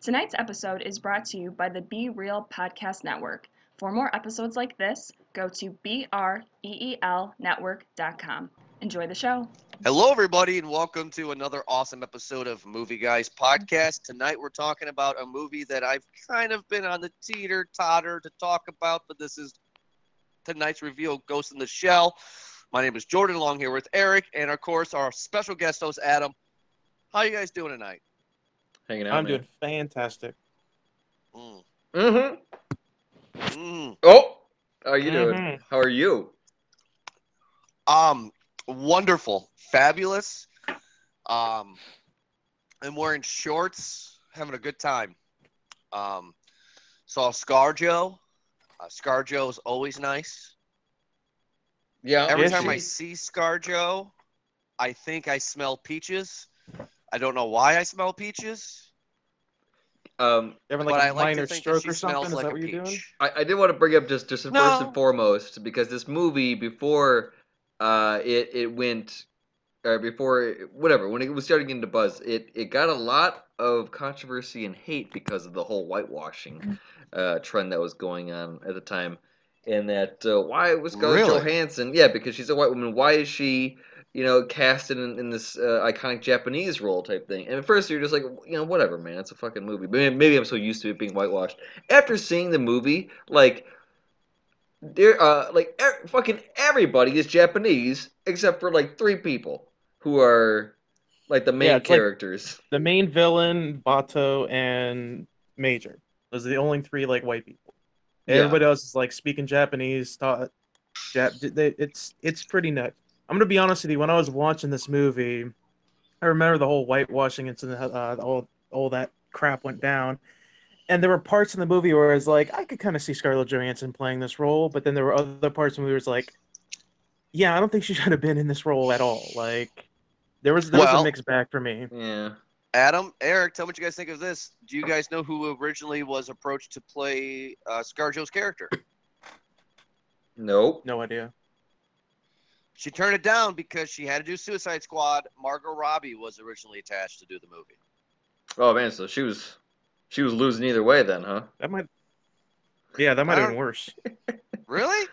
Tonight's episode is brought to you by the Be Real Podcast Network. For more episodes like this, go to breelnetwork.com. Enjoy the show. Hello, everybody, and welcome to another awesome episode of Movie Guys Podcast. Tonight, we're talking about a movie that I've kind of been on the teeter totter to talk about, but this is tonight's review of Ghost in the Shell. My name is Jordan, along here with Eric, and of course, our special guest host, Adam. How you guys doing tonight? Hanging out. I'm man. doing fantastic. Mm. Mm-hmm. Mm. Oh, how are you doing? Mhm. How are you? Um, wonderful, fabulous. Um, I'm wearing shorts, having a good time. Um, saw ScarJo. Uh, ScarJo is always nice. Yeah. Every Is time I she? see ScarJo, I think I smell peaches. I don't know why I smell peaches, Um, You having but like I a like minor to think stroke that or something? smells Is like that a what you're doing? peach. I, I did want to bring up just just first No. and foremost because this movie before uh it it went or before whatever when it was starting to get into buzz it it got a lot of controversy and hate because of the whole whitewashing uh trend that was going on at the time and that uh, why was Scarlett Really? Johansson yeah because she's a white woman why is she you know casted in, in this uh, iconic Japanese role type thing and at first you're just like you know whatever man it's a fucking movie maybe, maybe I'm so used to it being whitewashed after seeing the movie like there uh like e- fucking everybody is Japanese except for like three people who are like the main Yeah, it's like- characters. The main villain, Batou, and Major. Those are the only three like white people. Yeah. Everybody else is like speaking Japanese. Taught, Jap- they- it's it's pretty nuts. I'm gonna be honest with you. When I was watching this movie, I remember the whole whitewashing incident. Uh, all all that crap went down, and there were parts in the movie where it's like I could kind of see Scarlett Johansson playing this role, but then there were other parts in the movie where it's like, yeah, I don't think she should have been in this role at all. Like, there was there was Well- a mixed bag for me. Yeah. Adam, Eric, tell me what you guys think of this. Do you guys know who originally was approached to play uh, ScarJo's character? Nope. No idea. She turned it down because she had to do Suicide Squad. Margot Robbie was originally attached to do the movie. Oh man, so she was she was losing either way then, huh? That might. Yeah, that might I have been worse. Really?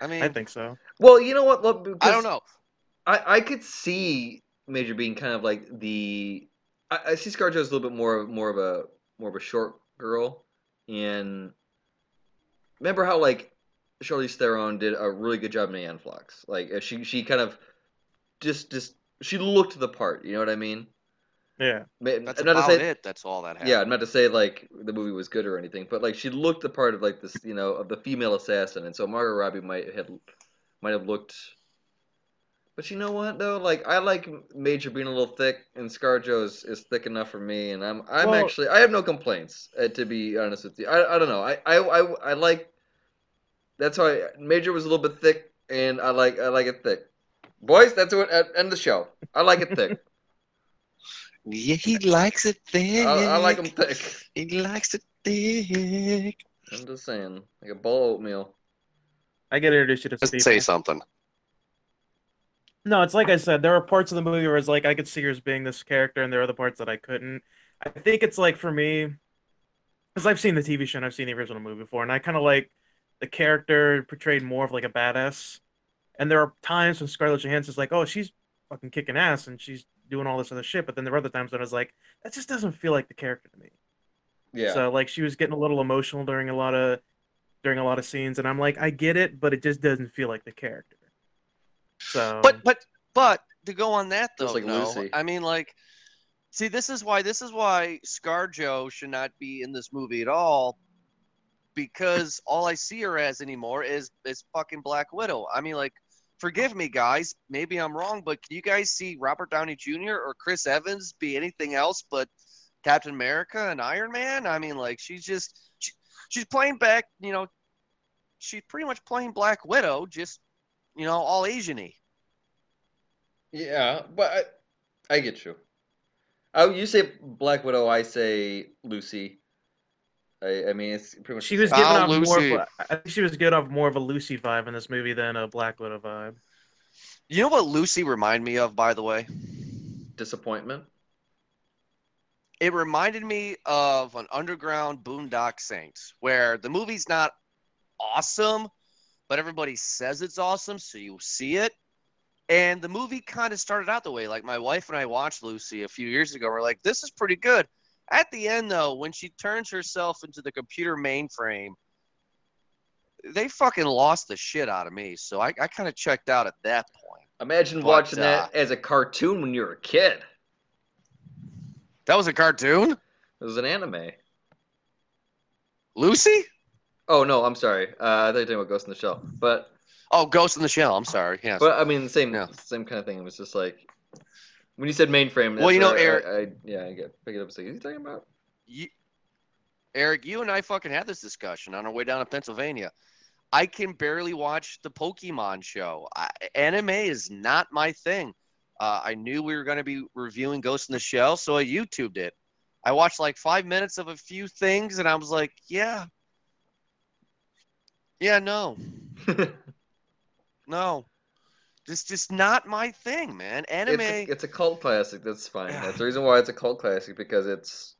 I mean, I think so. Well, you know what? Look, I don't know. I, I could see Major being kind of like the I, I see ScarJo as a little bit more of more of a more of a short girl, and remember how like Charlize Theron did a really good job in Aeon Flux. Like she she kind of just just she looked the part. You know what I mean? Yeah. Ma- That's not to say- it. That's all that happened. Yeah, I'm not to say like the movie was good or anything, but like she looked the part of like this, you know, of the female assassin, and so Margot Robbie might have might have looked. But you know what though, like I like Major being a little thick, and ScarJo is, is thick enough for me, and I'm I'm Well- actually I have no complaints uh, to be honest with you. I, I don't know, I, I I I like. That's why Major was a little bit thick, and I like I like it thick. Boys, that's what uh, end the show. I like it thick. Yeah, he likes it thick. I, I like him thick. He likes it thick. I'm just saying, like a bowl of oatmeal. I get introduced you to Just people. say something. No, it's like I said. There are parts of the movie where it's like I could see her as being this character, and there are other parts that I couldn't. I think it's like for me, because I've seen the TV show and I've seen the original movie before, and I kind of like the character portrayed more of like a badass. And there are times when Scarlett Johansson's like, "Oh, she's fucking kicking ass and she's doing all this other shit," but then there are other times when I was like, "That just doesn't feel like the character to me." Yeah. So like she was getting a little emotional during a lot of during a lot of scenes, and I'm like, I get it, but it just doesn't feel like the character. So, But but but to go on that though, like no, Lucy. I mean like, see, this is why this is why ScarJo should not be in this movie at all, because all I see her as anymore is is fucking Black Widow. I mean like, forgive me guys, maybe I'm wrong, but can you guys see Robert Downey Jr. or Chris Evans be anything else but Captain America and Iron Man? I mean like she's just she, she's playing back, you know, she's pretty much playing Black Widow, just you know, all Asian-y. Yeah, but I, I get you. Oh, you say Black Widow, I say Lucy. I, I mean, it's pretty much. She was giving off more Lucy. of a, I think she was giving off more of a Lucy vibe in this movie than a Black Widow vibe. You know what Lucy remind me of, by the way? disappointment. it reminded me of an underground Boondock Saints, where the movie's not awesome, but everybody says it's awesome, so you see it. And the movie kind of started out the way. Like my wife and I watched Lucy a few years ago. We're like, this is pretty good. At the end, though, when she turns herself into the computer mainframe, they fucking lost the shit out of me. So I, I kind of checked out at that point. Imagine But, watching uh, that as a cartoon when you were a kid. That was a cartoon? It was an anime. Lucy? Oh no, I'm sorry. Uh, I thought you were talking about Ghost in the Shell, but Oh, Ghost in the Shell. I'm sorry. Yeah, but I mean the same Yeah. same kind of thing. It was just like when you said mainframe. Well, you know, where I- Eric- I, yeah, I get pick it up. and say, "What are you talking about?" you, Eric, you and I fucking had this discussion on our way down to Pennsylvania. I can barely watch the Pokemon show. I, anime is not my thing. Uh, I knew we were going to be reviewing Ghost in the Shell, so I YouTubed it. I watched like five minutes of a few things, and I was like, yeah. Yeah, no, no. This just not my thing, man. Anime. It's a, it's a cult classic. That's fine. Yeah. That's the reason why it's a cult classic because it's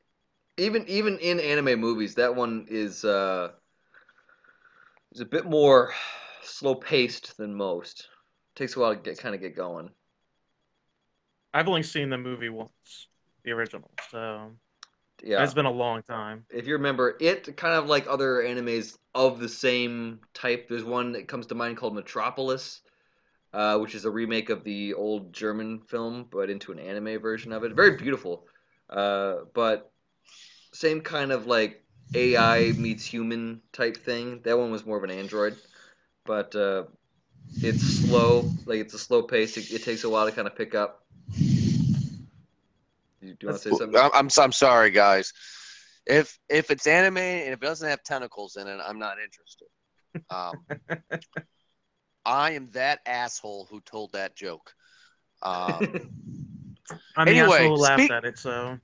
even even in anime movies. That one is uh is a bit more slow paced than most. Takes a while to get kind of get going. I've only seen the movie once, the original. So Yeah. it's been a long time. if you remember it kind of like other animes of the same type there's one that comes to mind called metropolis uh, which is a remake of the old german film but into an anime version of it. Very beautiful. Uh, but same kind of like ai meets human type thing. That one was more of an android but uh, it's slow like it's a slow pace. It, it takes a while to kind of pick up you, do you want to say something I'm, I'm I'm sorry, guys. If if it's anime and if it doesn't have tentacles in it, I'm not interested. Um, I am that asshole who told that joke. Um, I'm the Anyway, asshole who laughed speak- at it. So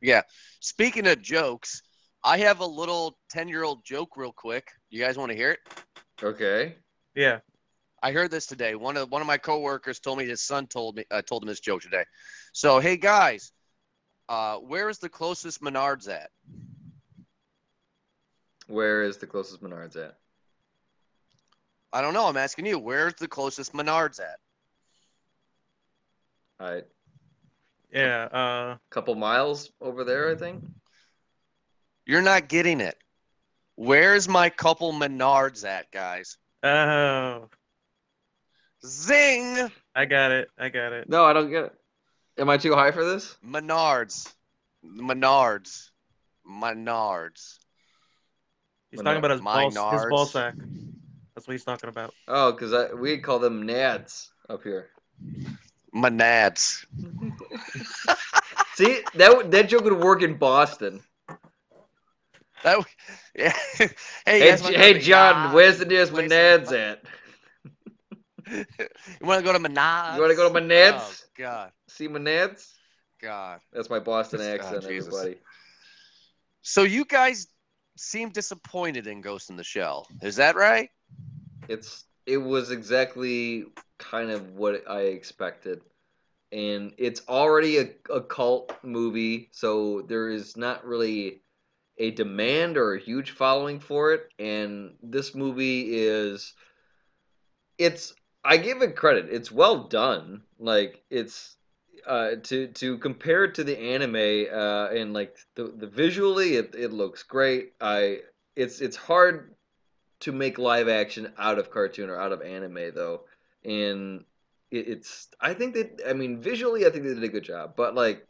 yeah. speaking of jokes, I have a little ten year old joke real quick. You guys want to hear it? okay yeah, I heard this today. One of one of my coworkers told me his son told me uh, told him this joke today. So hey guys, uh, where is the closest Menards at? Where is the closest Menards at? I don't know. I'm asking you. Where's the closest Menards at? All right, yeah. Uh, couple miles over there, I think. You're not getting it. Where's my couple Menards at, guys? oh, Zing! I got it. I got it. No, I don't get it. Am I too high for this? Menards. Menards. Menards. He's Menard- talking about his ball, his ball sack. That's what he's talking about. Oh, because we call them nads up here. Menads. See, that that joke would work in Boston. That, yeah. hey, Hey, J- hey, John, where's the nearest Menads at? You want to go to Menards? You wanna go to Menards? Oh, God. See Menads? God. That's my Boston Oh, accent, Jesus. everybody. So you guys seem disappointed in Ghost in the Shell. Is that right? It's it was exactly kind of what I expected. And it's already a, a cult movie, so there is not really a demand or a huge following for it. And this movie is it's I give it credit. It's well done. Like it's uh, to to compare it to the anime uh, and like the the visually it, it looks great. I it's it's hard to make live action out of cartoon or out of anime though, and it, it's I think that I mean visually I think they did a good job, but like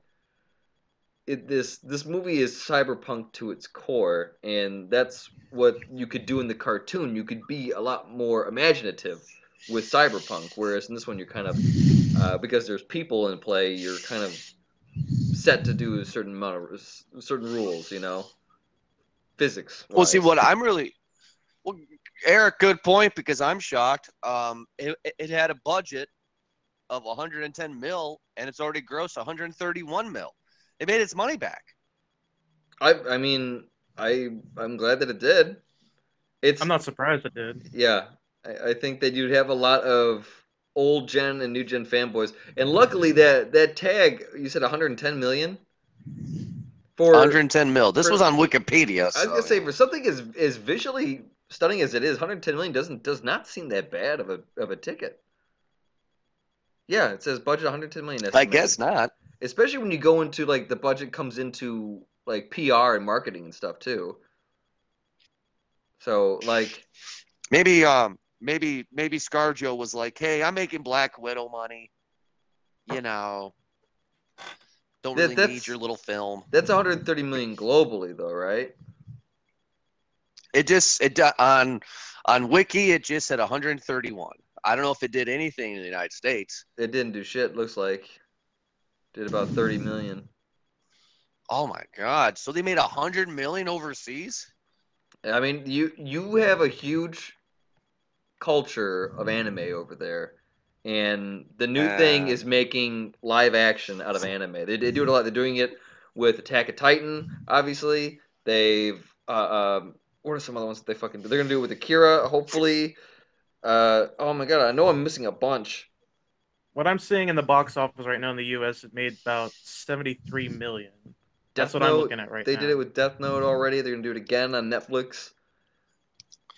it this this movie is cyberpunk to its core, and that's what you could do in the cartoon. You could be a lot more imaginative with cyberpunk, whereas in this one you're kind of uh, because there's people in play, you're kind of set to do a certain amount of certain rules, you know, physics. Well, see, what I'm really, well, Eric, good point because I'm shocked. Um, it, it had a budget of 110 mil and it's already grossed 131 mil. It made its money back. I I mean I I'm glad that it did. It's I'm not surprised it did. yeah. I, I think that you'd have a lot of old gen and new gen fanboys, and luckily that that tag you said 110 million. for 110 mil. This for- was on Wikipedia. I was gonna say for something as as visually stunning as it is, 110 million doesn't does not seem that bad of a of a ticket. Yeah, it says budget 110 million. I guess not. especially when you go into like the budget comes into like PR and marketing and stuff too. So like Maybe um maybe maybe ScarJo was like, "Hey, I'm making Black Widow money. You know, don't That- really need your little film." that's 130 million globally though, right? It just it do- on on Wiki it just said 131. I don't know if it did anything in the United States. It didn't do shit. Looks like did about 30 million. Oh my god! So they made hundred million overseas? I mean, you you have a huge culture of anime over there, and the new thing Uh. is making live action out of anime. They, they do it a lot. They're doing it with Attack of Titan. Obviously, they've uh, um, what are some other ones that they fucking do? They're gonna do it with Akira, hopefully. Uh, oh my god, I know I'm missing a bunch. What I'm seeing in the box office right now in the U.S. it made about 73 million. That's Death what I'm looking at right They now. did it with Death Note already. They're gonna do it again on Netflix.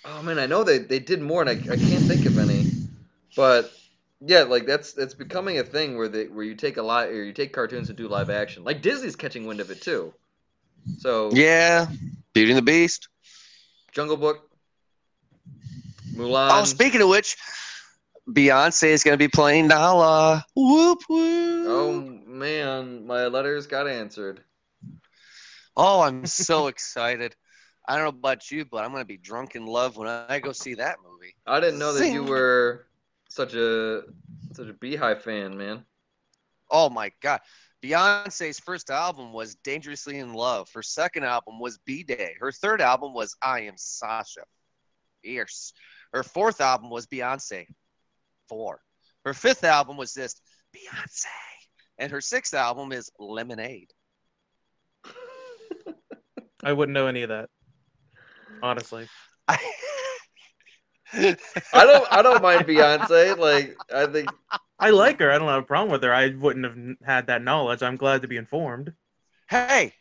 Oh man, I know they, they did more, and I, I can't think of any. But yeah, like that's that's becoming a thing where they where you take a lot or you take cartoons and do live action. Like Disney's catching wind of it too. So Yeah, Beauty and the Beast. Jungle Book, oh, Mulan. oh, speaking of which, Beyonce is going to be playing Nala. Whoop whoop. Oh man, my letters got answered. Oh, I'm so excited. I don't know about you, but I'm going to be drunk in love when I go see that movie. I didn't know that you were such a such a Beyhive fan, man. Oh my god. Beyonce's first album was Dangerously in Love. Her second album was B Day. Her third album was I Am Sasha. Fierce. Her fourth album was Beyonce. Four. Her fifth album was just Beyonce. And her sixth album is Lemonade. I wouldn't know any of that, honestly. I, I don't I don't mind Beyonce. Like I think I like her. I don't have a problem with her. I wouldn't have had that knowledge. I'm glad to be informed. hey,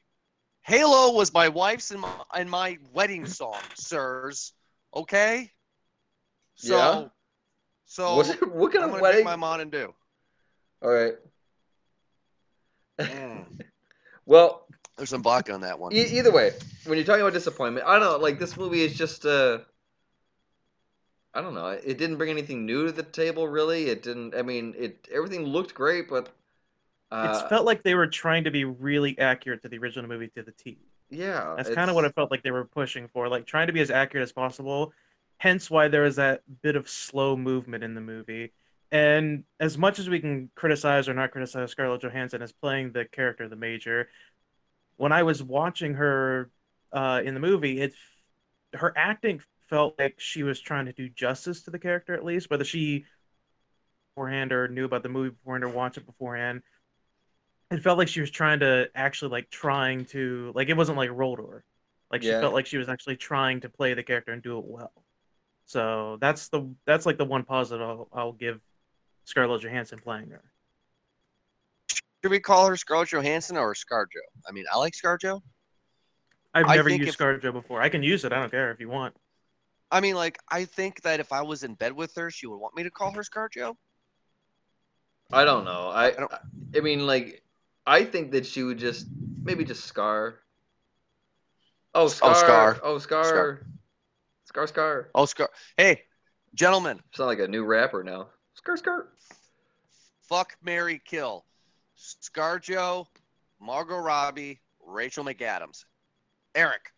Halo was my wife's and my, and my wedding song, sirs. Okay? So, Yeah? so what's it, what kind I'm of wedding? take my mom and do. All right. Mm, Well, there's some vodka on that one. e- either way, when you're talking about disappointment, I don't know. Like this movie is just uh, I don't know. It didn't bring anything new to the table, really. It didn't. I mean, it everything looked great, but uh, it felt like they were trying to be really accurate to the original movie to the T. yeah, That's kind of what it felt like they were pushing for, like trying to be as accurate as possible. Hence why there is that bit of slow movement in the movie. And as much as we can criticize or not criticize Scarlett Johansson as playing the character, the Major, when I was watching her uh, in the movie, it her acting felt like she was trying to do justice to the character at least, whether she beforehand or knew about the movie beforehand or watched it beforehand. It felt like she was trying to actually like trying to like it wasn't like rolled to her. Like she Yeah. felt like she was actually trying to play the character and do it well. So that's the that's like the one positive I'll, I'll give Scarlett Johansson playing her. Should we call her Scarlett Johansson or ScarJo? I mean, I like ScarJo. I've I never used if- ScarJo before. I can use it. I don't care if you want. I mean, like, I think that if I was in bed with her, she would want me to call her ScarJo. I don't know. I I don't- I mean, like, I think that she would just maybe just Scar. Oh, oh Scar. Scar. Oh, Scar. Scar. Scar. Scar. Oh, Scar. Hey, gentlemen, Sound like a new rapper now. Scar. Scar. fuck Mary Kill. ScarJo, Margot Robbie, Rachel McAdams. Eric.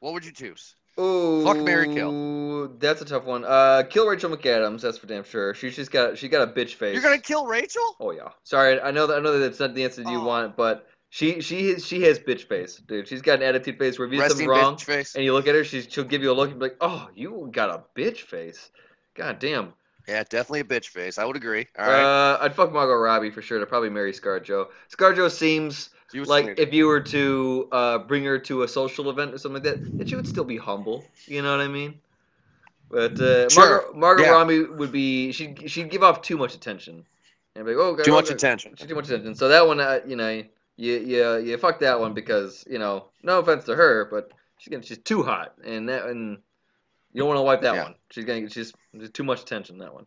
What would you choose? Ooh, Fuck, marry, kill. That's a tough one. Uh, kill Rachel McAdams. That's for damn sure. She, she's got she got a bitch face. You're gonna kill Rachel? Oh yeah. Sorry, I know that I know that it's not the answer that you Oh. want, but she she has, she has bitch face, dude. She's got an attitude face where if you do something wrong face. and you look at her, she's, she'll give you a look and be like, "Oh, you got a bitch face." God damn. Yeah, definitely a bitch face. I would agree. All right. Uh, I'd fuck Margot Robbie for sure. To probably marry ScarJo. ScarJo seems You like if you were to uh, bring her to a social event or something like that, that she would still be humble. You know what I mean? But uh, Sure. Margot, Margot Yeah. Robbie would be she'd she'd give off too much attention. And be like, oh, too oh, much okay. attention. Too much attention. So that one, uh, you know, you you you fuck that one because you know no offense to her, but she's gonna she's too hot, and that and you don't want to wipe that Yeah. one. She's gonna she's there's too much attention that one.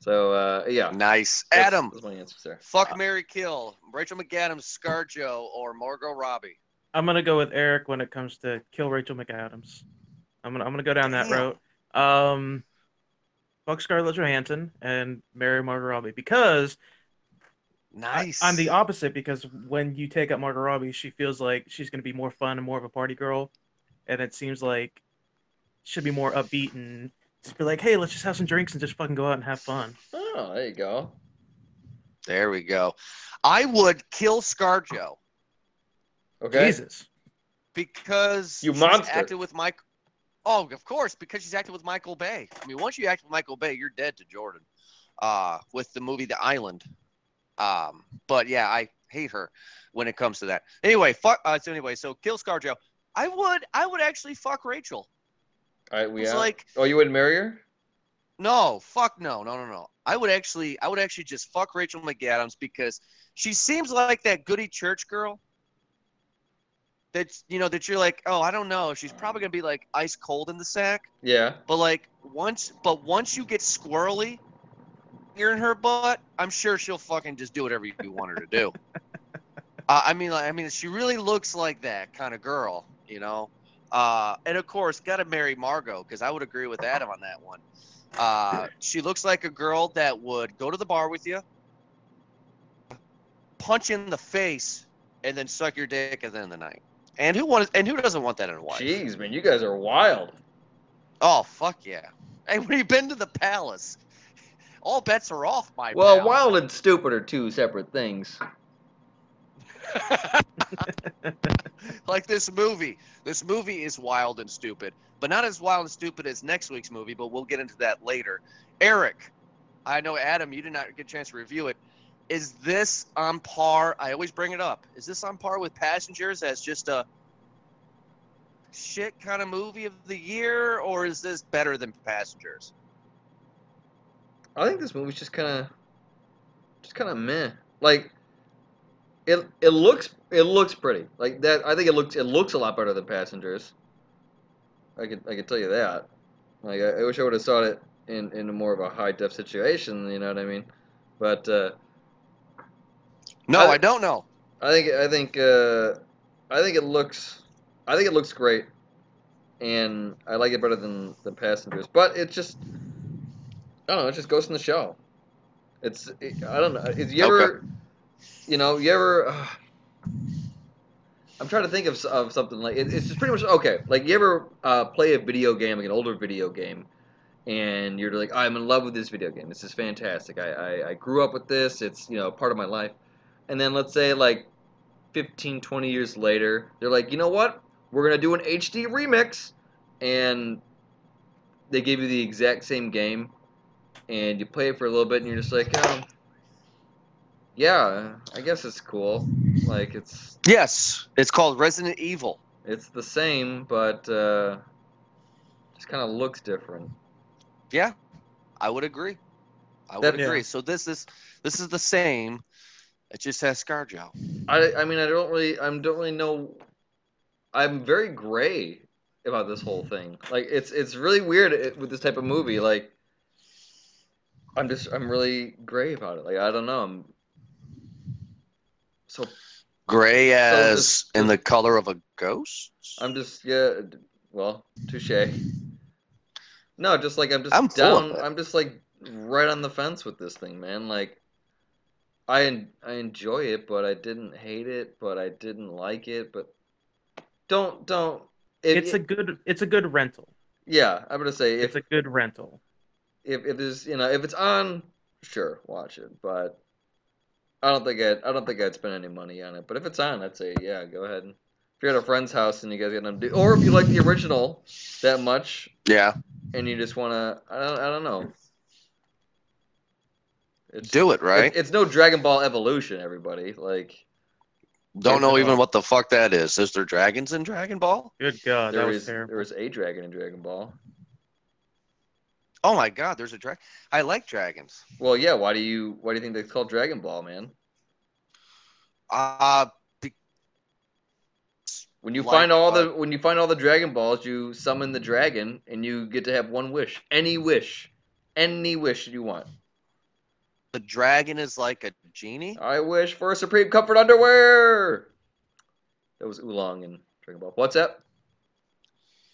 So uh, yeah, Nice. that's- Adam, that's my answer, sir. fuck Mary Kill, Rachel McAdams, ScarJo, or Margot Robbie. I'm gonna go with Eric when it comes to kill Rachel McAdams. I'm gonna I'm gonna go down that Damn. route. Um, fuck Scarlett Johansson and marry Margot Robbie because I- Nice. I'm the opposite because when you take up Margot Robbie, she feels like she's gonna be more fun and more of a party girl, and it seems like should be more upbeat and just be like, hey, let's just have some drinks and just fucking go out and have fun. Oh, there you go. There we go. I would kill ScarJo Okay. Jesus. because You she's monster. acted with Mike. Oh, of course, because she's acted with Michael Bay. I mean, once you act with Michael Bay, you're dead to Jordan. Uh, with the movie The Island. Um, but yeah, I hate her when it comes to that. Anyway, fuck. Uh, so anyway, so kill ScarJo. I would, I would actually fuck Rachel. All right, we It's out. like oh, you wouldn't marry her? No, fuck no, no, no, no. I would actually, I would actually just fuck Rachel McAdams because she seems like that goody church girl. That's you know that you're like, oh, I don't know. She's probably gonna be like ice cold in the sack, Yeah. but like once, but once you get squirrely, you're in her butt. I'm sure she'll fucking just do whatever you want her to do. uh, I mean, like, I mean, she really looks like that kind of girl, you know. Uh, and of course, gotta marry Margot because I would agree with Adam on that one. Uh, she looks like a girl that would go to the bar with you, punch in the face, and then suck your dick at the end of the night. And who wants? And who doesn't want that in a wife? Jeez, man, you guys are wild. Oh fuck yeah! Hey, when you been to the palace, all bets are off, my Well, pal. wild and stupid are two separate things. like this movie. This movie is wild and stupid, but not as wild and stupid as next week's movie. But we'll get into that later. Eric, I know Adam, you did not get a chance to review it. Is this on par? I always bring it up. Is this on par with Passengers as just a shit kind of movie of the year, or is this better than Passengers? I think this movie's just kind of, just kind of meh. Like, it it looks it looks pretty. Like that. I think it looks it looks a lot better than Passengers. I could I could tell you that. Like I, I wish I would have saw it in in more of a high def situation. You know what I mean? But uh, No, I- I don't know. I think I think uh, I think it looks I think it looks great, and I like it better than the Passengers. But it just I don't know. It just goes in the shell. It's it, I don't know. Is you Okay. ever you know you ever? Uh, I'm trying to think of, of something like it, it's just pretty much okay. Like you ever uh, play a video game, like an older video game, and you're like, I'm in love with this video game. This is fantastic. I, I, I grew up with this. It's you know part of my life. And then let's say like 15, 20 years later, they're like, you know what? We're gonna do an HD remix, and they give you the exact same game, and you play it for a little bit, and you're just like, um, yeah, I guess it's cool. Like it's Yes, it's called Resident Evil. it's the same, but uh, just kind of looks different. Yeah, I would agree. I would That- agree. Yeah. So this is this is the same. It just has ScarJo. I I mean I don't really I don't really know. I'm very gray about this whole thing. Like it's it's really weird it- with this type of movie. Like I'm just I'm really gray about it. Like I don't know. I'm so Gray as this- in the color of a ghost. I'm just yeah. Well, touche. No, just like I'm just I'm down. I'm just like right on the fence with this thing, man. Like I I enjoy it, but I didn't hate it, but I didn't like it, but don't don't. If, it's a good it's a good rental. yeah. I'm gonna say if It's a good rental. if if there's you know if it's on, sure, watch it, but. I don't think I'd I don't think I'd spend any money on it. But if it's on, I'd say yeah, go ahead. And if you're at a friend's house and you guys get them do, or if you like the original that much, Yeah, and you just want to I don't I don't know. It's, do it right. It's, it's no Dragon Ball Evolution, everybody. Like Don't know even what the fuck that is. Is there dragons in Dragon Ball? Good God, there that was was there was a dragon in Dragon Ball. Oh my God, there's a dragon. I like dragons. Well, yeah. Why do you why do you think they called Dragon Ball, man? Uh When you Like, find all uh, the when you find all the Dragon Balls, you summon the dragon, and you get to have one wish, any wish, any wish you want. The dragon is like a genie. I wish for a Supreme Comfort underwear. That was Oolong and Dragon Ball. What's that?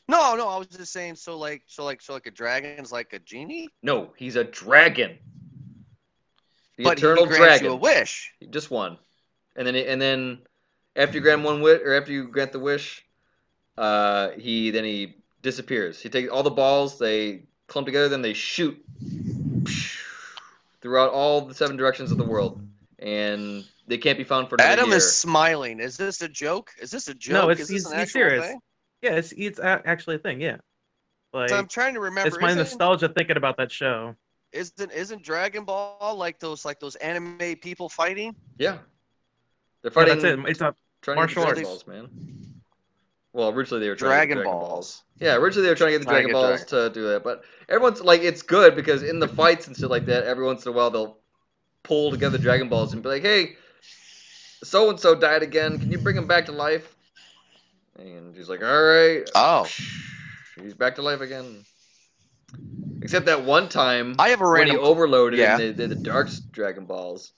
No, no, I was just saying. So like, so like, so like a dragon's like a genie, No, he's a dragon. The but eternal he grants dragon. you a wish. Just one, and then and then after you grant one wish, or after you grant the wish, uh, he then he disappears. He takes all the balls, they clump together, then they shoot throughout all the seven directions of the world, and they can't be found for another Adam year. is smiling. Is this a joke? Is this a joke? No, it's- is this he's- an he's serious. thing? Yeah, it's it's actually a thing. Yeah, like So I'm trying to remember. it's my isn't, nostalgia thinking about that show. Isn't isn't Dragon Ball like those like those anime people fighting? Yeah, they're Yeah, fighting. that's it. It's not. Trying to get the martial Dragon arts. Balls, man. Well, originally they were trying Dragon, to get Dragon Balls. Balls. Yeah, originally they were trying to get the Dragon get Balls to do that, but everyone's like, it's good because in the fights and shit like that, every once in a while they'll pull together Dragon Balls and be like, "Hey, so and so died again. Can you bring him back to life?" And he's like, "All right." Oh, He's back to life again. Except that one time I have a when he random. overloaded Yeah. and they the Dark Dragon Balls.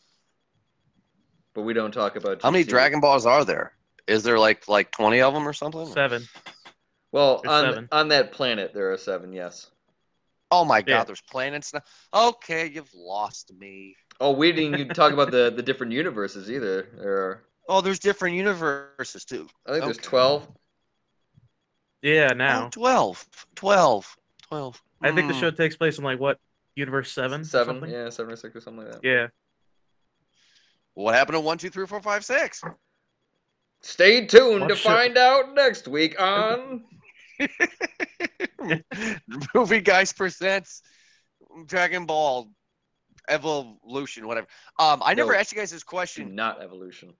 But we don't talk about How many Dragon Balls are there? Is there like like twenty of them or something? Seven. Well, There's on seven. on that planet there are seven. Yes. Oh my God, Yeah. there's planets now. Okay, you've lost me. Oh, we didn't even talk about the the different universes either. There are, Oh, there's different universes too. I think there's Okay. twelve. Yeah, Oh, now 12. 12. 12. I think the Hmm. show takes place in like what universe seven? or Seven, something? yeah, seven or six or something like that. Yeah. What happened to one, two, three, four, five, six? Stay tuned Oh, to shit. find out next week on. Movie Guys presents Dragon Ball Evolution, whatever. Um, I never No. asked you guys this question. Not evolution.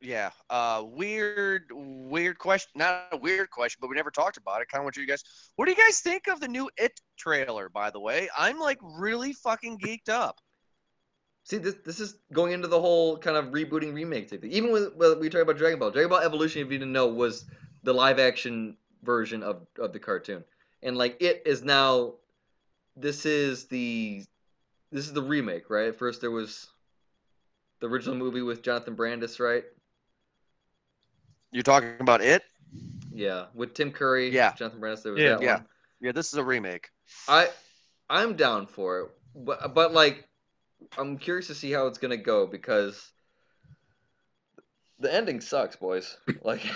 Yeah. Uh, weird, weird question. Not a weird question, but we never talked about it. Kind of want you guys. What do you guys think of the new It trailer? By the way, I'm like really fucking geeked up. See, this this is going into the whole kind of rebooting remake thing. Even when, we talk about Dragon Ball, Dragon Ball Evolution, if you didn't know, was the live action version of of the cartoon, and like it is now. This is the this is the remake, right? First there was the original movie with Jonathan Brandis, right? You're talking about it? Yeah, with Tim Curry. Yeah. Jonathan Brandis. There was Yeah. that Yeah. one. Yeah, this is a remake. I I'm down for it, but but like I'm curious to see how it's gonna go because the ending sucks, boys. Like,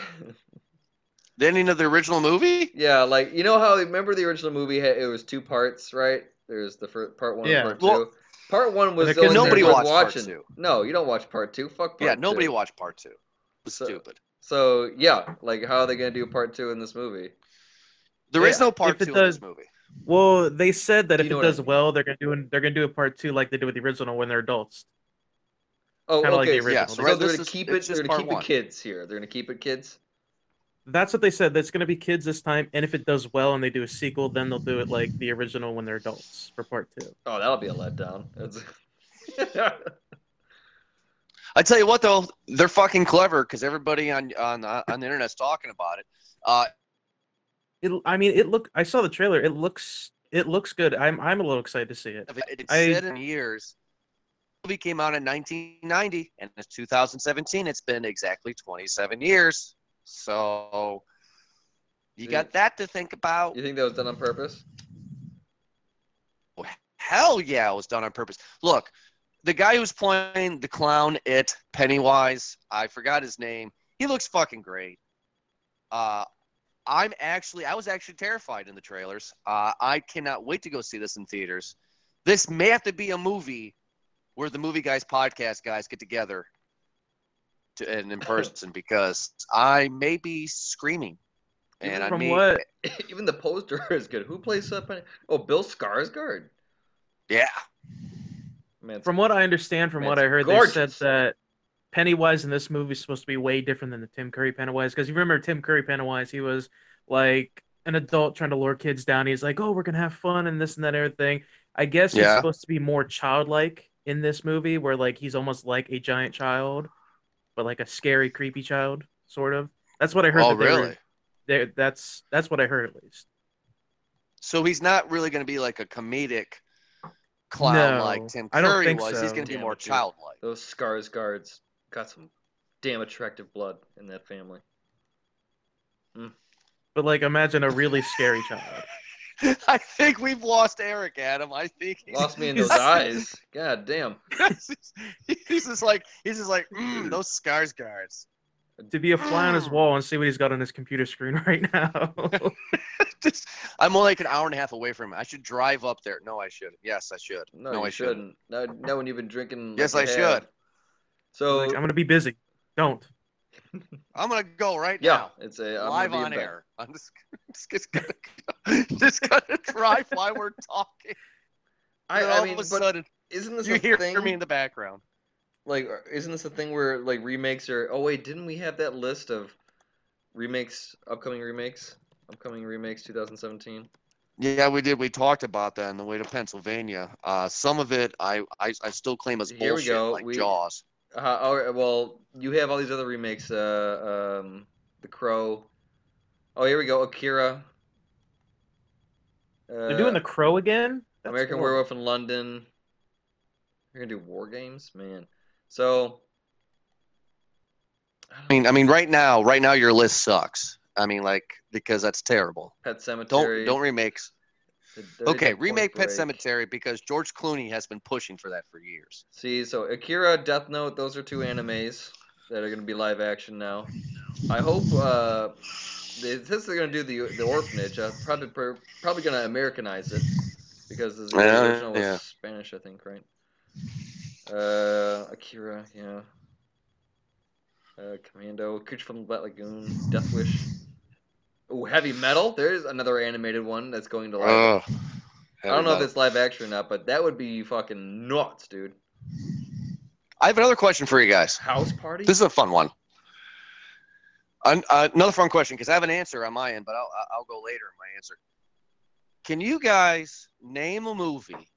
The ending of the original movie? yeah, like you know how remember the original movie had it was two parts, right? There's the first part one Yeah. and part Well- two. Part one was the the only kids thing Nobody worth watched part watching. two. No, you don't watch part two. Fuck part yeah, nobody two. watched part two. It was So- stupid. So yeah, like how are they gonna do part two in this movie? There is Yeah, no part if it two does- in this movie. Well, they said that You if it what I does mean. well, they're gonna do an, they're gonna do a part two like they did with the original when they're adults. Oh, Kinda like okay. the original. Yeah, so so they're gonna is- keep it. They're gonna part keep it kids here. They're gonna keep it kids. That's what they said. That's gonna be kids this time, and if it does well and they do a sequel, then they'll do it like the original when they're adults for part two. Oh, that'll be a letdown. That's... I tell you what, though, they're fucking clever because everybody on on uh, on the internet's talking about it. Uh, It, I mean, it look. I saw the trailer. It looks. It looks good. I'm. I'm a little excited to see it. it's I- said in years. The movie came out in 1990, and it's 2017. It's been exactly 27 years. So you got that to think about. You think that was done on purpose? Hell yeah, it was done on purpose. Look, the guy who's playing the clown, it Pennywise, I forgot his name. He looks fucking great. Uh, I'm actually, I was actually terrified in the trailers. Uh, I cannot wait to go see this in theaters. This may have to be a movie where the movie guys podcast guys get together to and in person because I may be screaming. And Even I From mean, what? Even the poster is good. Who plays up? Oh, Bill Skarsgård. yeah, Man, From what I understand, from Man, what I heard, gorgeous. they said that Pennywise in this movie is supposed to be way different than the Tim Curry Pennywise. Because you remember Tim Curry Pennywise, he was like an adult trying to lure kids down. He's like, "Oh, we're gonna have fun and this and that and everything." I guess he's supposed to be more childlike in this movie, where like he's almost like a giant child, but like a scary, creepy child, sort of. That's what I heard. oh, that they were- really? they- that's that's what I heard at least. So he's not really going to be like a comedic clown No, like Tim I don't Curry think was. He's going to be more it, dude. childlike. Those Skarsgårds got some damn attractive blood in that family. But like, imagine a really scary child. I think we've lost Eric, Adam. I think he's, Lost me in those eyes. God damn. he's just- he's just like he's just like mm, those Skarsgårds. To be a fly on his wall and see what he's got on his computer screen right now. Just, I'm only like an hour and a half away from him. I should drive up there. No, I should. Yes, I should. No, No, you I shouldn't. shouldn't. No, no, when you've been drinking. Yes, like I should. have. So like, I'm gonna be busy. Don't. I'm gonna go right yeah, now. it's a I'm live on be in air. I'm just, just, gonna, just gonna drive while we're talking. I, and I all mean, of a but sudden, isn't this you a hear thing? me in the background. like, isn't this a thing where like remakes are? Oh wait, didn't we have that list of remakes, upcoming remakes, upcoming remakes, 2017? Yeah, we did. We talked about that on the way to Pennsylvania. Uh, some of it I, I, I still claim as Here we go. like We- Jaws. Uh, all right, well, you have all these other remakes. Uh, um, The Crow. Oh, here we go. Akira. Uh, They're doing the crow again. That's American horrible. Werewolf in London. You're gonna do War Games, man. So. I mean, I mean, right now, right now, your list sucks. I mean, like because that's terrible. Pet Sematary. Don't don't remakes. Okay, remake Pet Break. Cemetery because George Clooney has been pushing for that for years. See, so Akira, Death Note, those are two animes that are gonna be live action now. I hope uh, they, since they're gonna do the the orphanage, uh, probably probably gonna Americanize it because the Yeah, original was. Spanish, I think, right? Uh, Akira, yeah. Uh, Commando, Creature from the Black Lagoon, Death Wish. Oh, Heavy Metal. There's another animated one that's going to live. Oh, I don't know if it's live action or not, but that would be fucking nuts, dude. I have another question for you guys. House Party. This is a fun one. An- uh, another fun question because I have an answer on my end, but I'll, I'll go later in my answer. Can you guys name a movie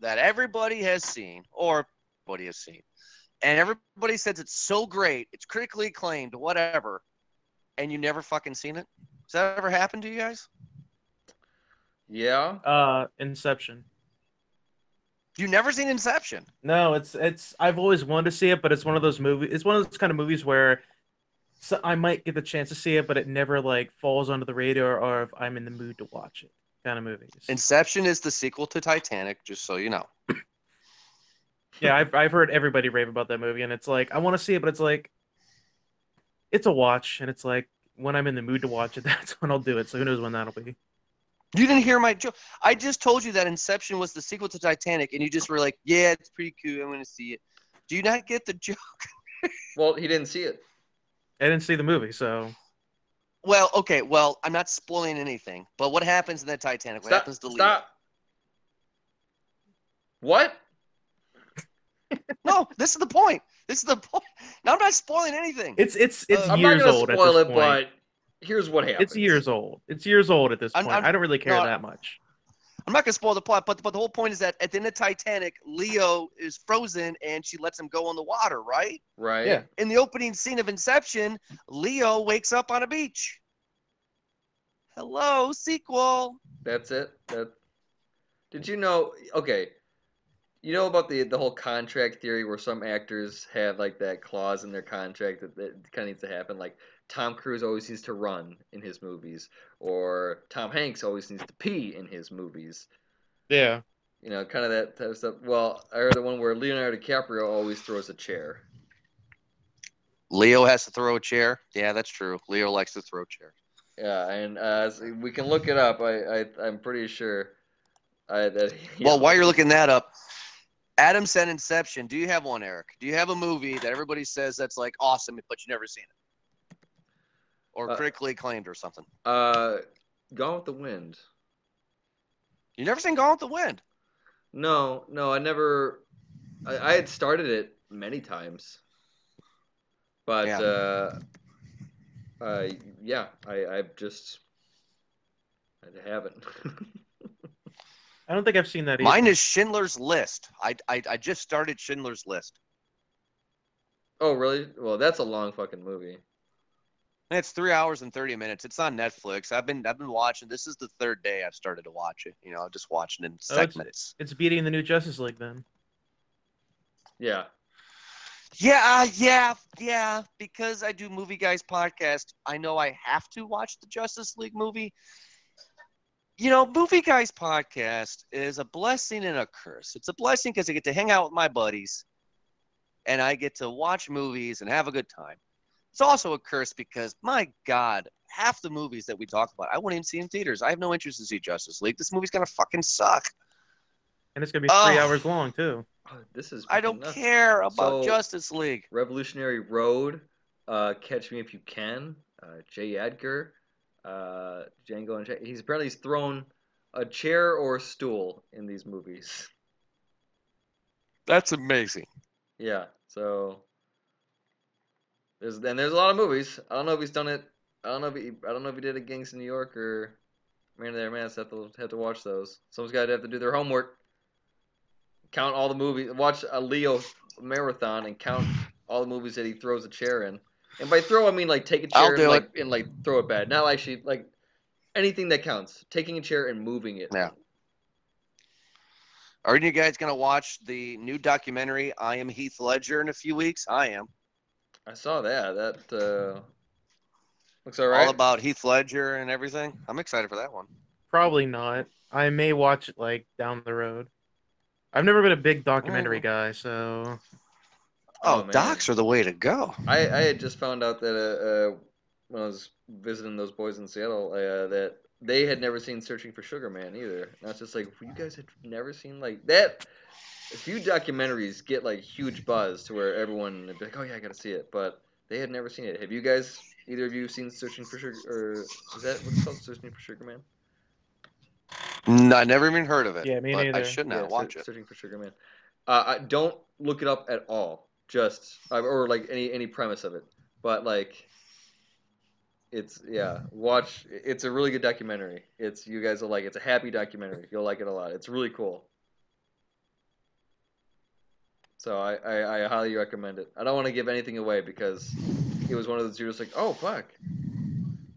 that everybody has seen or everybody has seen, and everybody says it's so great, it's critically acclaimed, whatever, and you never fucking seen it? Has that ever happened to you guys? Yeah. Uh, Inception. You never seen Inception? No, it's it's. I've always wanted to see it, but it's one of those movies. It's one of those kind of movies where, so I might get the chance to see it, but it never like falls under the radar, or if I'm in the mood to watch it, kind of movies. Inception is the sequel to Titanic, just so you know. yeah, I've I've heard everybody rave about that movie, and it's like I want to see it, but it's like, it's a watch, and it's like when I'm in the mood to watch it, that's when I'll do it. So who knows when that'll be? You didn't hear my joke. I just told you that Inception was the sequel to Titanic, and you just were like, "Yeah, it's pretty cool. I'm gonna see it." Do you not get the joke? Well, he didn't see it. I didn't see the movie, so Well, okay. Well, I'm not spoiling anything, but what happens in that Titanic? What Stop. happens to Leo? Stop. What? No, this is the point. This is the point. Now I'm not spoiling anything. it's it's it's Uh, I'm not years gonna old spoil it, point. but here's what happens. It's years old. It's years old at this point. I'm- I'm, I do not really care no, that much. I'm not gonna spoil the plot, but but the whole point is that at the end of Titanic, Leo is frozen and she lets him go on the water, right? Right. Yeah. In the opening scene of Inception, Leo wakes up on a beach. Hello, sequel. That's it. That. Did you know? Okay. You know about the the whole contract theory where some actors have like that clause in their contract that, that kind of needs to happen. Like Tom Cruise always needs to run in his movies, or Tom Hanks always needs to pee in his movies. Yeah. You know, kind of that type of stuff. Well, I heard the one where Leonardo DiCaprio always throws a chair. Leo has to throw a chair. Yeah, that's true. Leo likes to throw chairs. Yeah, and uh, so we can look it up. I, I I'm pretty sure. I, that, Well, while you're looking that up, Adam said Inception. Do you have one, Eric? Do you have a movie that everybody says that's like awesome, but you never seen it, or Uh, critically acclaimed or something? uh, Gone with the Wind. You never seen Gone with the Wind? No, no, I never. I, I had started it many times, but Yeah. uh, uh, yeah, I I've just I haven't. I don't think I've seen that either. Mine is Schindler's List. I, I I just started Schindler's List. oh really? Well, that's a long fucking movie. It's three hours and thirty minutes. It's on Netflix. I've been I've been watching. This is the third day I've started to watch it. You know, I'm just watching in Oh, it's- segments. It's beating the new Justice League then. Yeah. Yeah, uh, yeah, yeah. Because I do Movie Guys podcast, I know I have to watch the Justice League movie. You know, Movie Guys podcast is a blessing and a curse. It's a blessing because I get to hang out with my buddies and I get to watch movies and have a good time. It's also a curse because, my God, half the movies that we talk about, I wouldn't even see in theaters. I have no interest in see Justice League. This movie's gonna fucking suck. And it's gonna be three Ugh. hours long too. This is. I don't nuts. care about So- Justice League. Revolutionary Road, uh, Catch Me If You Can, uh, J. Edgar, uh, Django and he's apparently he's thrown a chair or a stool in these movies. That's amazing. Yeah, so there's and there's a lot of movies. I don't know if he's done it. I don't know if he I don't know if he did it Gangs in New York or Man of Their Mass. Have to have to watch those. Someone's got to have to do their homework. Count all the movies. Watch a Leo marathon and count all the movies that he throws a chair in. And by throw I mean like take a I'll chair and like and like throw it bad. Not actually like anything that counts. Taking a chair and moving it. Yeah. Are you guys gonna watch the new documentary "I Am Heath Ledger" in a few weeks? I am. I saw that. That uh, looks alright. All about Heath Ledger and everything. I'm excited for that one. Probably not. I may watch it like down the road. I've never been a big documentary Oh. guy, so Oh, Oh, docs are the way to go. I, I had just found out that uh, uh, when I was visiting those boys in Seattle uh, that they had never seen Searching for Sugar Man either. And I was just like, you guys had never seen like that. A few documentaries get like huge buzz to where everyone would be like, oh yeah, I gotta see it, but they had never seen it. Have you guys, either of you, seen Searching for Sugar? Or is that what's called, Searching for Sugar Man? No, I never even heard of it. Yeah, me but I should not Yeah, watch Sear- it. Searching for Sugar Man. Uh, I, don't look it up at all. Just uh, or like any any premise of it, but like it's yeah. Watch. It's a really good documentary. It's you guys will like. It's a happy documentary. You'll like it a lot. It's really cool. So I, I, I highly recommend it. I don't want to give anything away because it was one of those you're just like, oh fuck.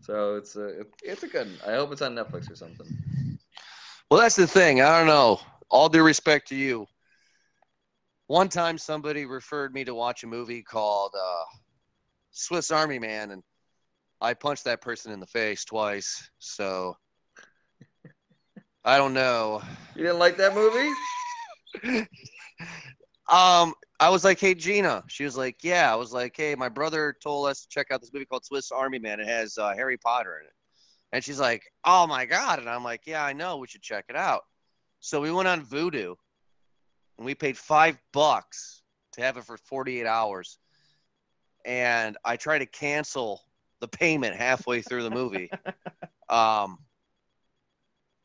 So it's a it's a good. I hope it's on Netflix or something. Well, that's the thing. I don't know. All due respect to you. One time somebody referred me to watch a movie called uh, Swiss Army Man, and I punched that person in the face twice. So I don't know. You didn't like that movie? Um, I was like, "Hey, Gina." She was like, "Yeah." I was like, "Hey, my brother told us to check out this movie called Swiss Army Man. It has uh, Harry Potter in it." And she's like, "Oh my god!" And I'm like, "Yeah, I know. We should check it out." So we went on Vudu, and we paid five bucks to have it for 48 hours. And I tried to cancel the payment halfway through the movie. um,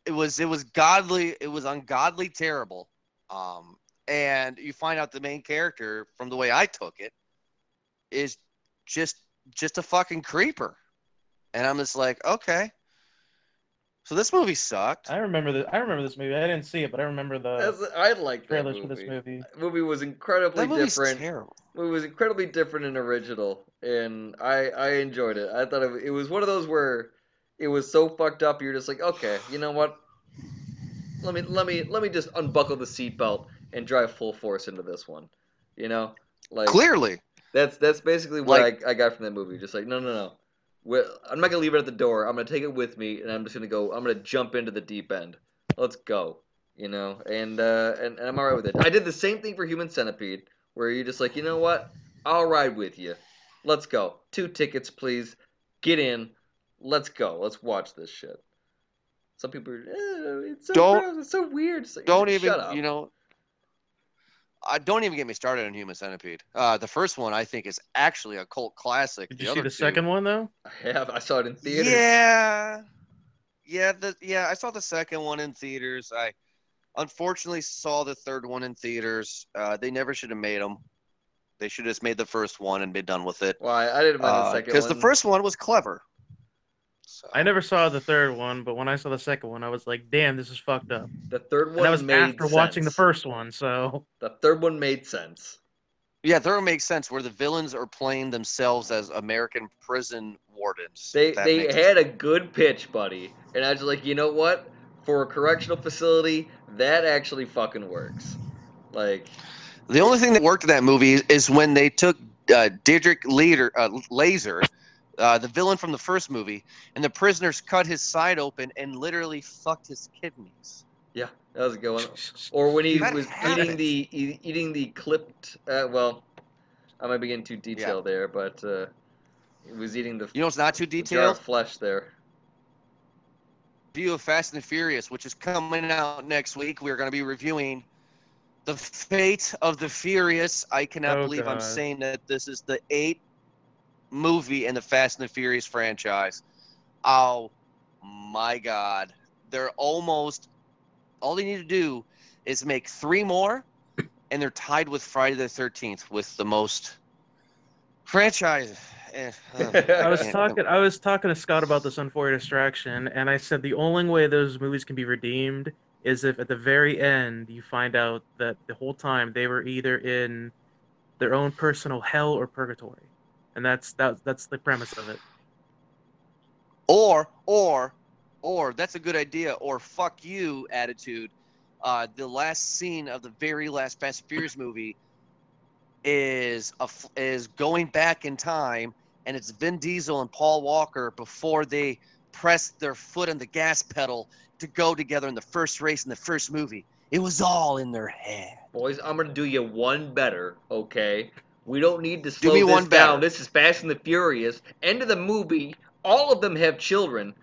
it was it was godly. It was ungodly terrible. Um, and you find out the main character from the way I took it is just just a fucking creeper. And I'm just like, okay. So this movie sucked. I remember the I remember this movie. I didn't see it, but I remember the That's, I like that trailers movie. for this movie. movie was incredibly That movie's different. terrible. It was incredibly different and original, and I I enjoyed it. I thought it, it was one of those where it was so fucked up. You're just like, okay, you know what? Let me let me let me just unbuckle the seatbelt and drive full force into this one. You know, like Clearly. that's that's basically what Like- I, I got from that movie. Just like no no no, we I'm not gonna leave it at the door. I'm gonna take it with me, and I'm just gonna go. I'm gonna jump into the deep end. Let's go. You know, and uh, and, and I'm alright with it. I did the same thing for Human Centipede, where you're just like, you know what? I'll ride with you. Let's go. Two tickets, please. Get in. Let's go. Let's watch this shit. Some people are, "Eh, it's so Don't- gross. It's so weird. It's like, Don't even, you know. I don't even get me started on Human Centipede. Uh, the first one I think is actually a cult classic. Did The you see the two- second one though? I have. I saw it in theaters. Yeah, yeah, the yeah. I saw the second one in theaters. I unfortunately saw the third one in theaters. Uh, they never should have made them. They should have just made the first one and been done with it. Why? I didn't mind the second Because one. Uh, the first one was clever. So, I never saw the third one, but when I saw the second one, I was like, "Damn, this is fucked up." The third one And that was made after watching the first one, so The third one made sense. Yeah, Thorough makes sense where the villains are playing themselves as American prison wardens. They That they makes had a good pitch, buddy, and I was like, you know what? For a correctional facility, that actually fucking works. Like, The only thing that worked in that movie is when they took uh, Dieter Leader, uh, Laser, uh, the villain from the first movie, and the prisoners cut his side open and literally fucked his kidneys. yeah, that was a good one. Or when he was happens. eating the e- eating the clipped. Uh, well, I might be getting too detailed there, but uh, he was eating the, You know, it's not too detailed. of flesh there. View of Fast and Furious, which is coming out next week. We're going to be reviewing the fate of the Furious. I cannot Oh, believe I'm saying that this is the eighth movie in the Fast and the Furious franchise. Oh my God. They're almost, all they need to do is make three more, and they're tied with Friday the 13th with the most franchise. eh, I was talking. I was talking to Scott about this on For Your Distraction, and I said the only way those movies can be redeemed is if at the very end you find out that the whole time they were either in their own personal hell or purgatory, and that's that. That's the premise of it. Or, or, or that's a good idea. Or fuck you attitude. Uh, the last scene of the very last Fast and Furious movie is a, is going back in time, and it's Vin Diesel and Paul Walker before they press their foot on the gas pedal to go together in the first race in the first movie. It was all in their head. Boys, I'm gonna do you one better, okay? We don't need to slow me this one down. better. This is Fast and the Furious. End of the movie. All of them have children,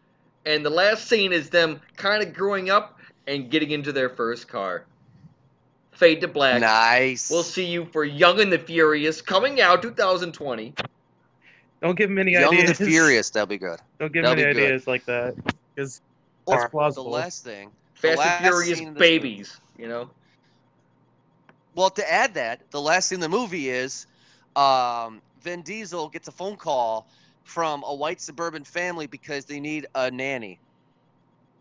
and the last scene is them kind of growing up and getting into their first car. Fade to black. Nice. We'll see you for Young and the Furious coming out 2020. Don't give him any Young and ideas. the Furious. That'll be good. Don't give him That'll any be good. ideas like that, because That's plausible. the last thing. Fast last and Furious scene of this babies. You know. Well, to add that, the last scene in the movie is um, Vin Diesel gets a phone call from a white suburban family because they need a nanny.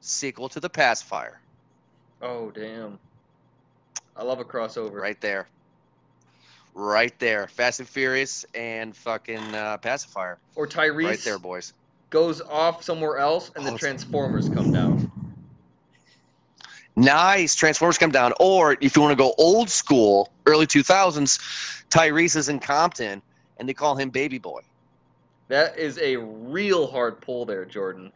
Sequel to The Pacifier, Oh damn. I love a crossover. right there. Right there. Fast and Furious and fucking uh, Pacifier. Or Tyrese Right there, boys. goes off somewhere else, and Oh, the Transformers come down. Nice. Transformers come down. Or if you want to go old school, early 2000s, Tyrese is in Compton and they call him Baby Boy. That is a real hard pull there, Jordan.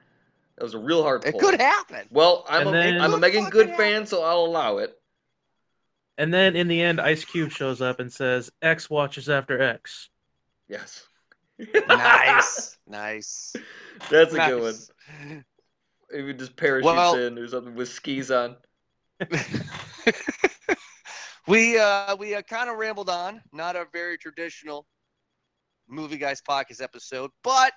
That was a real hard pull. It could happen. Well, I'm And a then- am a Meagan Good happen. fan, so I'll allow it. and then in the end, Ice Cube shows up and says, "X watches after X." Yes. nice. Nice. That's a good one. Nice. If he just parachutes Well- in or something with skis on. we uh we uh, kind of rambled on not a very traditional movie guys podcast episode but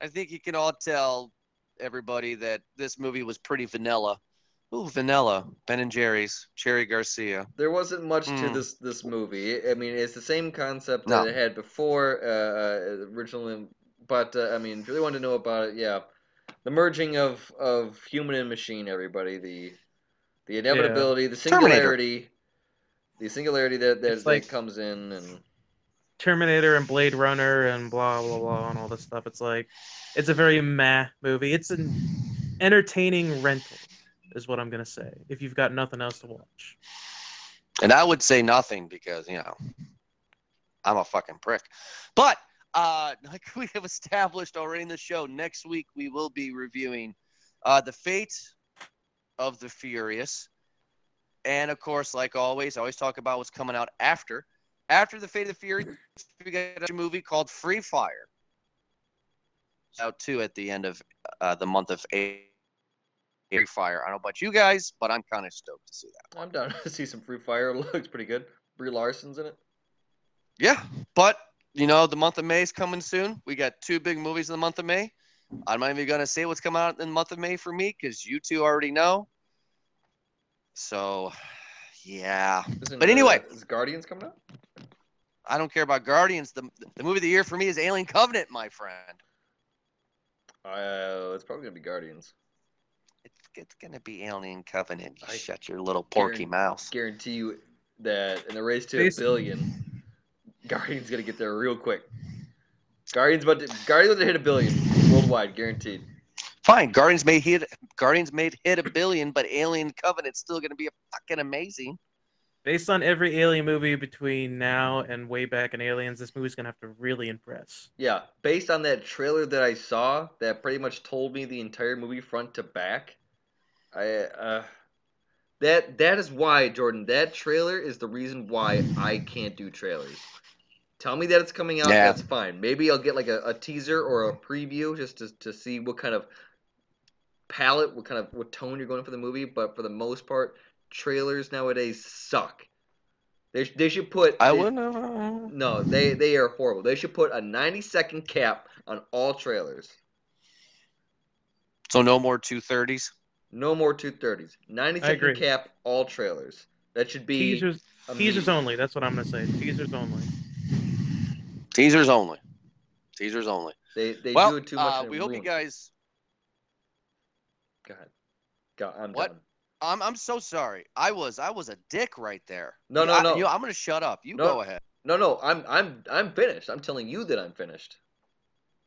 i think you can all tell everybody that this movie was pretty vanilla Ooh, vanilla ben and jerry's cherry garcia There wasn't much to Mm. this this movie. I mean, it's the same concept No. that it had before, uh, uh, originally. But uh, I mean, if you really want to know about it, yeah, the merging of of human and machine. Everybody, the the inevitability, the Terminator. singularity, the singularity that that, that like- comes in, and Terminator and Blade Runner and blah blah blah and all this stuff. It's like it's a very meh movie. It's an entertaining rental, is what I'm gonna say. If you've got nothing else to watch, and i would say nothing because you know i'm a fucking prick but uh like we have established already in the show next week we will be reviewing uh the fate of the furious and of course like always i always talk about what's coming out after after the fate of the furious we got a movie called free fire it's out too at the end of uh, the month of April. Free Fire. I don't know about you guys, but I'm kind of stoked to see that. I'm down to see some Free Fire. It looks pretty good. Brie Larson's in it. Yeah, but you know the month of May is coming soon. We got two big movies in the month of May. I'm not even gonna say what's coming out in the month of May for me because you two already know. So, yeah, Isn't, But anyway. uh, is Guardians coming out? I don't care about Guardians. The the movie of the year for me is Alien Covenant, my friend. Uh, it's probably gonna be Guardians. It's, it's gonna be Alien Covenant. You I shut your little porky guarantee- mouth. Guarantee you that in the race to a billion, Guardians gonna get there real quick. Guardians about to Guardians about to hit a billion worldwide, guaranteed. Fine, Guardians may hit Guardians may hit a billion, but Alien Covenant's still gonna be a fucking amazing. Based on every Alien movie between now and way back in Aliens, this movie's gonna have to really impress. Yeah, based on that trailer that I saw, that pretty much told me the entire movie front to back. I uh, that that is why Jordan. That trailer is the reason why I can't do trailers. Tell me that it's coming out. Yeah. That's fine. Maybe I'll get like a, a teaser or a preview just to to see what kind of palette, what kind of what tone you're going for the movie. But for the most part, trailers nowadays suck. They, they should put. I they- wouldn't. no, they they are horrible. They should put a 90 second cap on all trailers. So no more two thirties. No more 230s. 90 I second agree. cap all trailers. That should be Teasers, teasers only. That's what I'm gonna say. Teasers only. Teasers only. Teasers only. They they well, do it too much. uh, we hope you guys. Go ahead. Go, I'm What? done. I'm I'm so sorry. I was I was a dick right there. No, no, I, no. You, I'm gonna shut up. You No. go ahead. No, no, I'm I'm I'm finished. I'm telling you that I'm finished.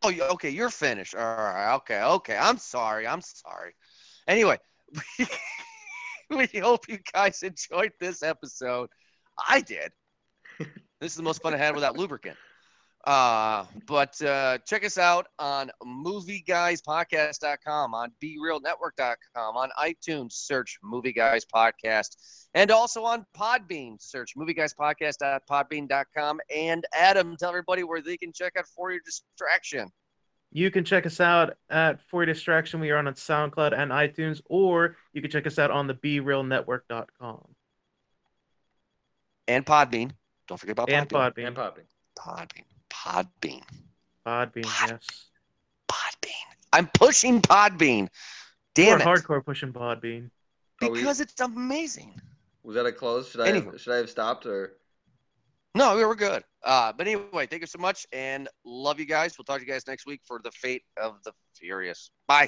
Oh, okay. You're finished. All right. Okay. Okay. I'm sorry. I'm sorry. Anyway, we, we hope you guys enjoyed this episode. I did. this is the most fun I had without lubricant. Uh, but uh, check us out on movieguyspodcast.com, on BeRealNetwork.com, on iTunes, search Movie Guys Podcast, and also on Podbean, search movieguyspodcast.podbean.com. And Adam, tell everybody where they can check out For Your Distraction. You can check us out at For Your Distraction. We are on SoundCloud and iTunes, or you can check us out on the BeRealNetwork.com and Podbean. Don't forget about and Podbean. Podbean. And popping. Podbean. Podbean. Podbean, Pod- yes. Podbean. I'm pushing Podbean. Damn We're it. hardcore pushing Podbean. Are we- Because it's amazing. Was that a close? Should I have, should I have stopped or? No, we were good. Uh, but anyway, thank you so much and love you guys. We'll talk to you guys next week for the fate of the Furious. Bye.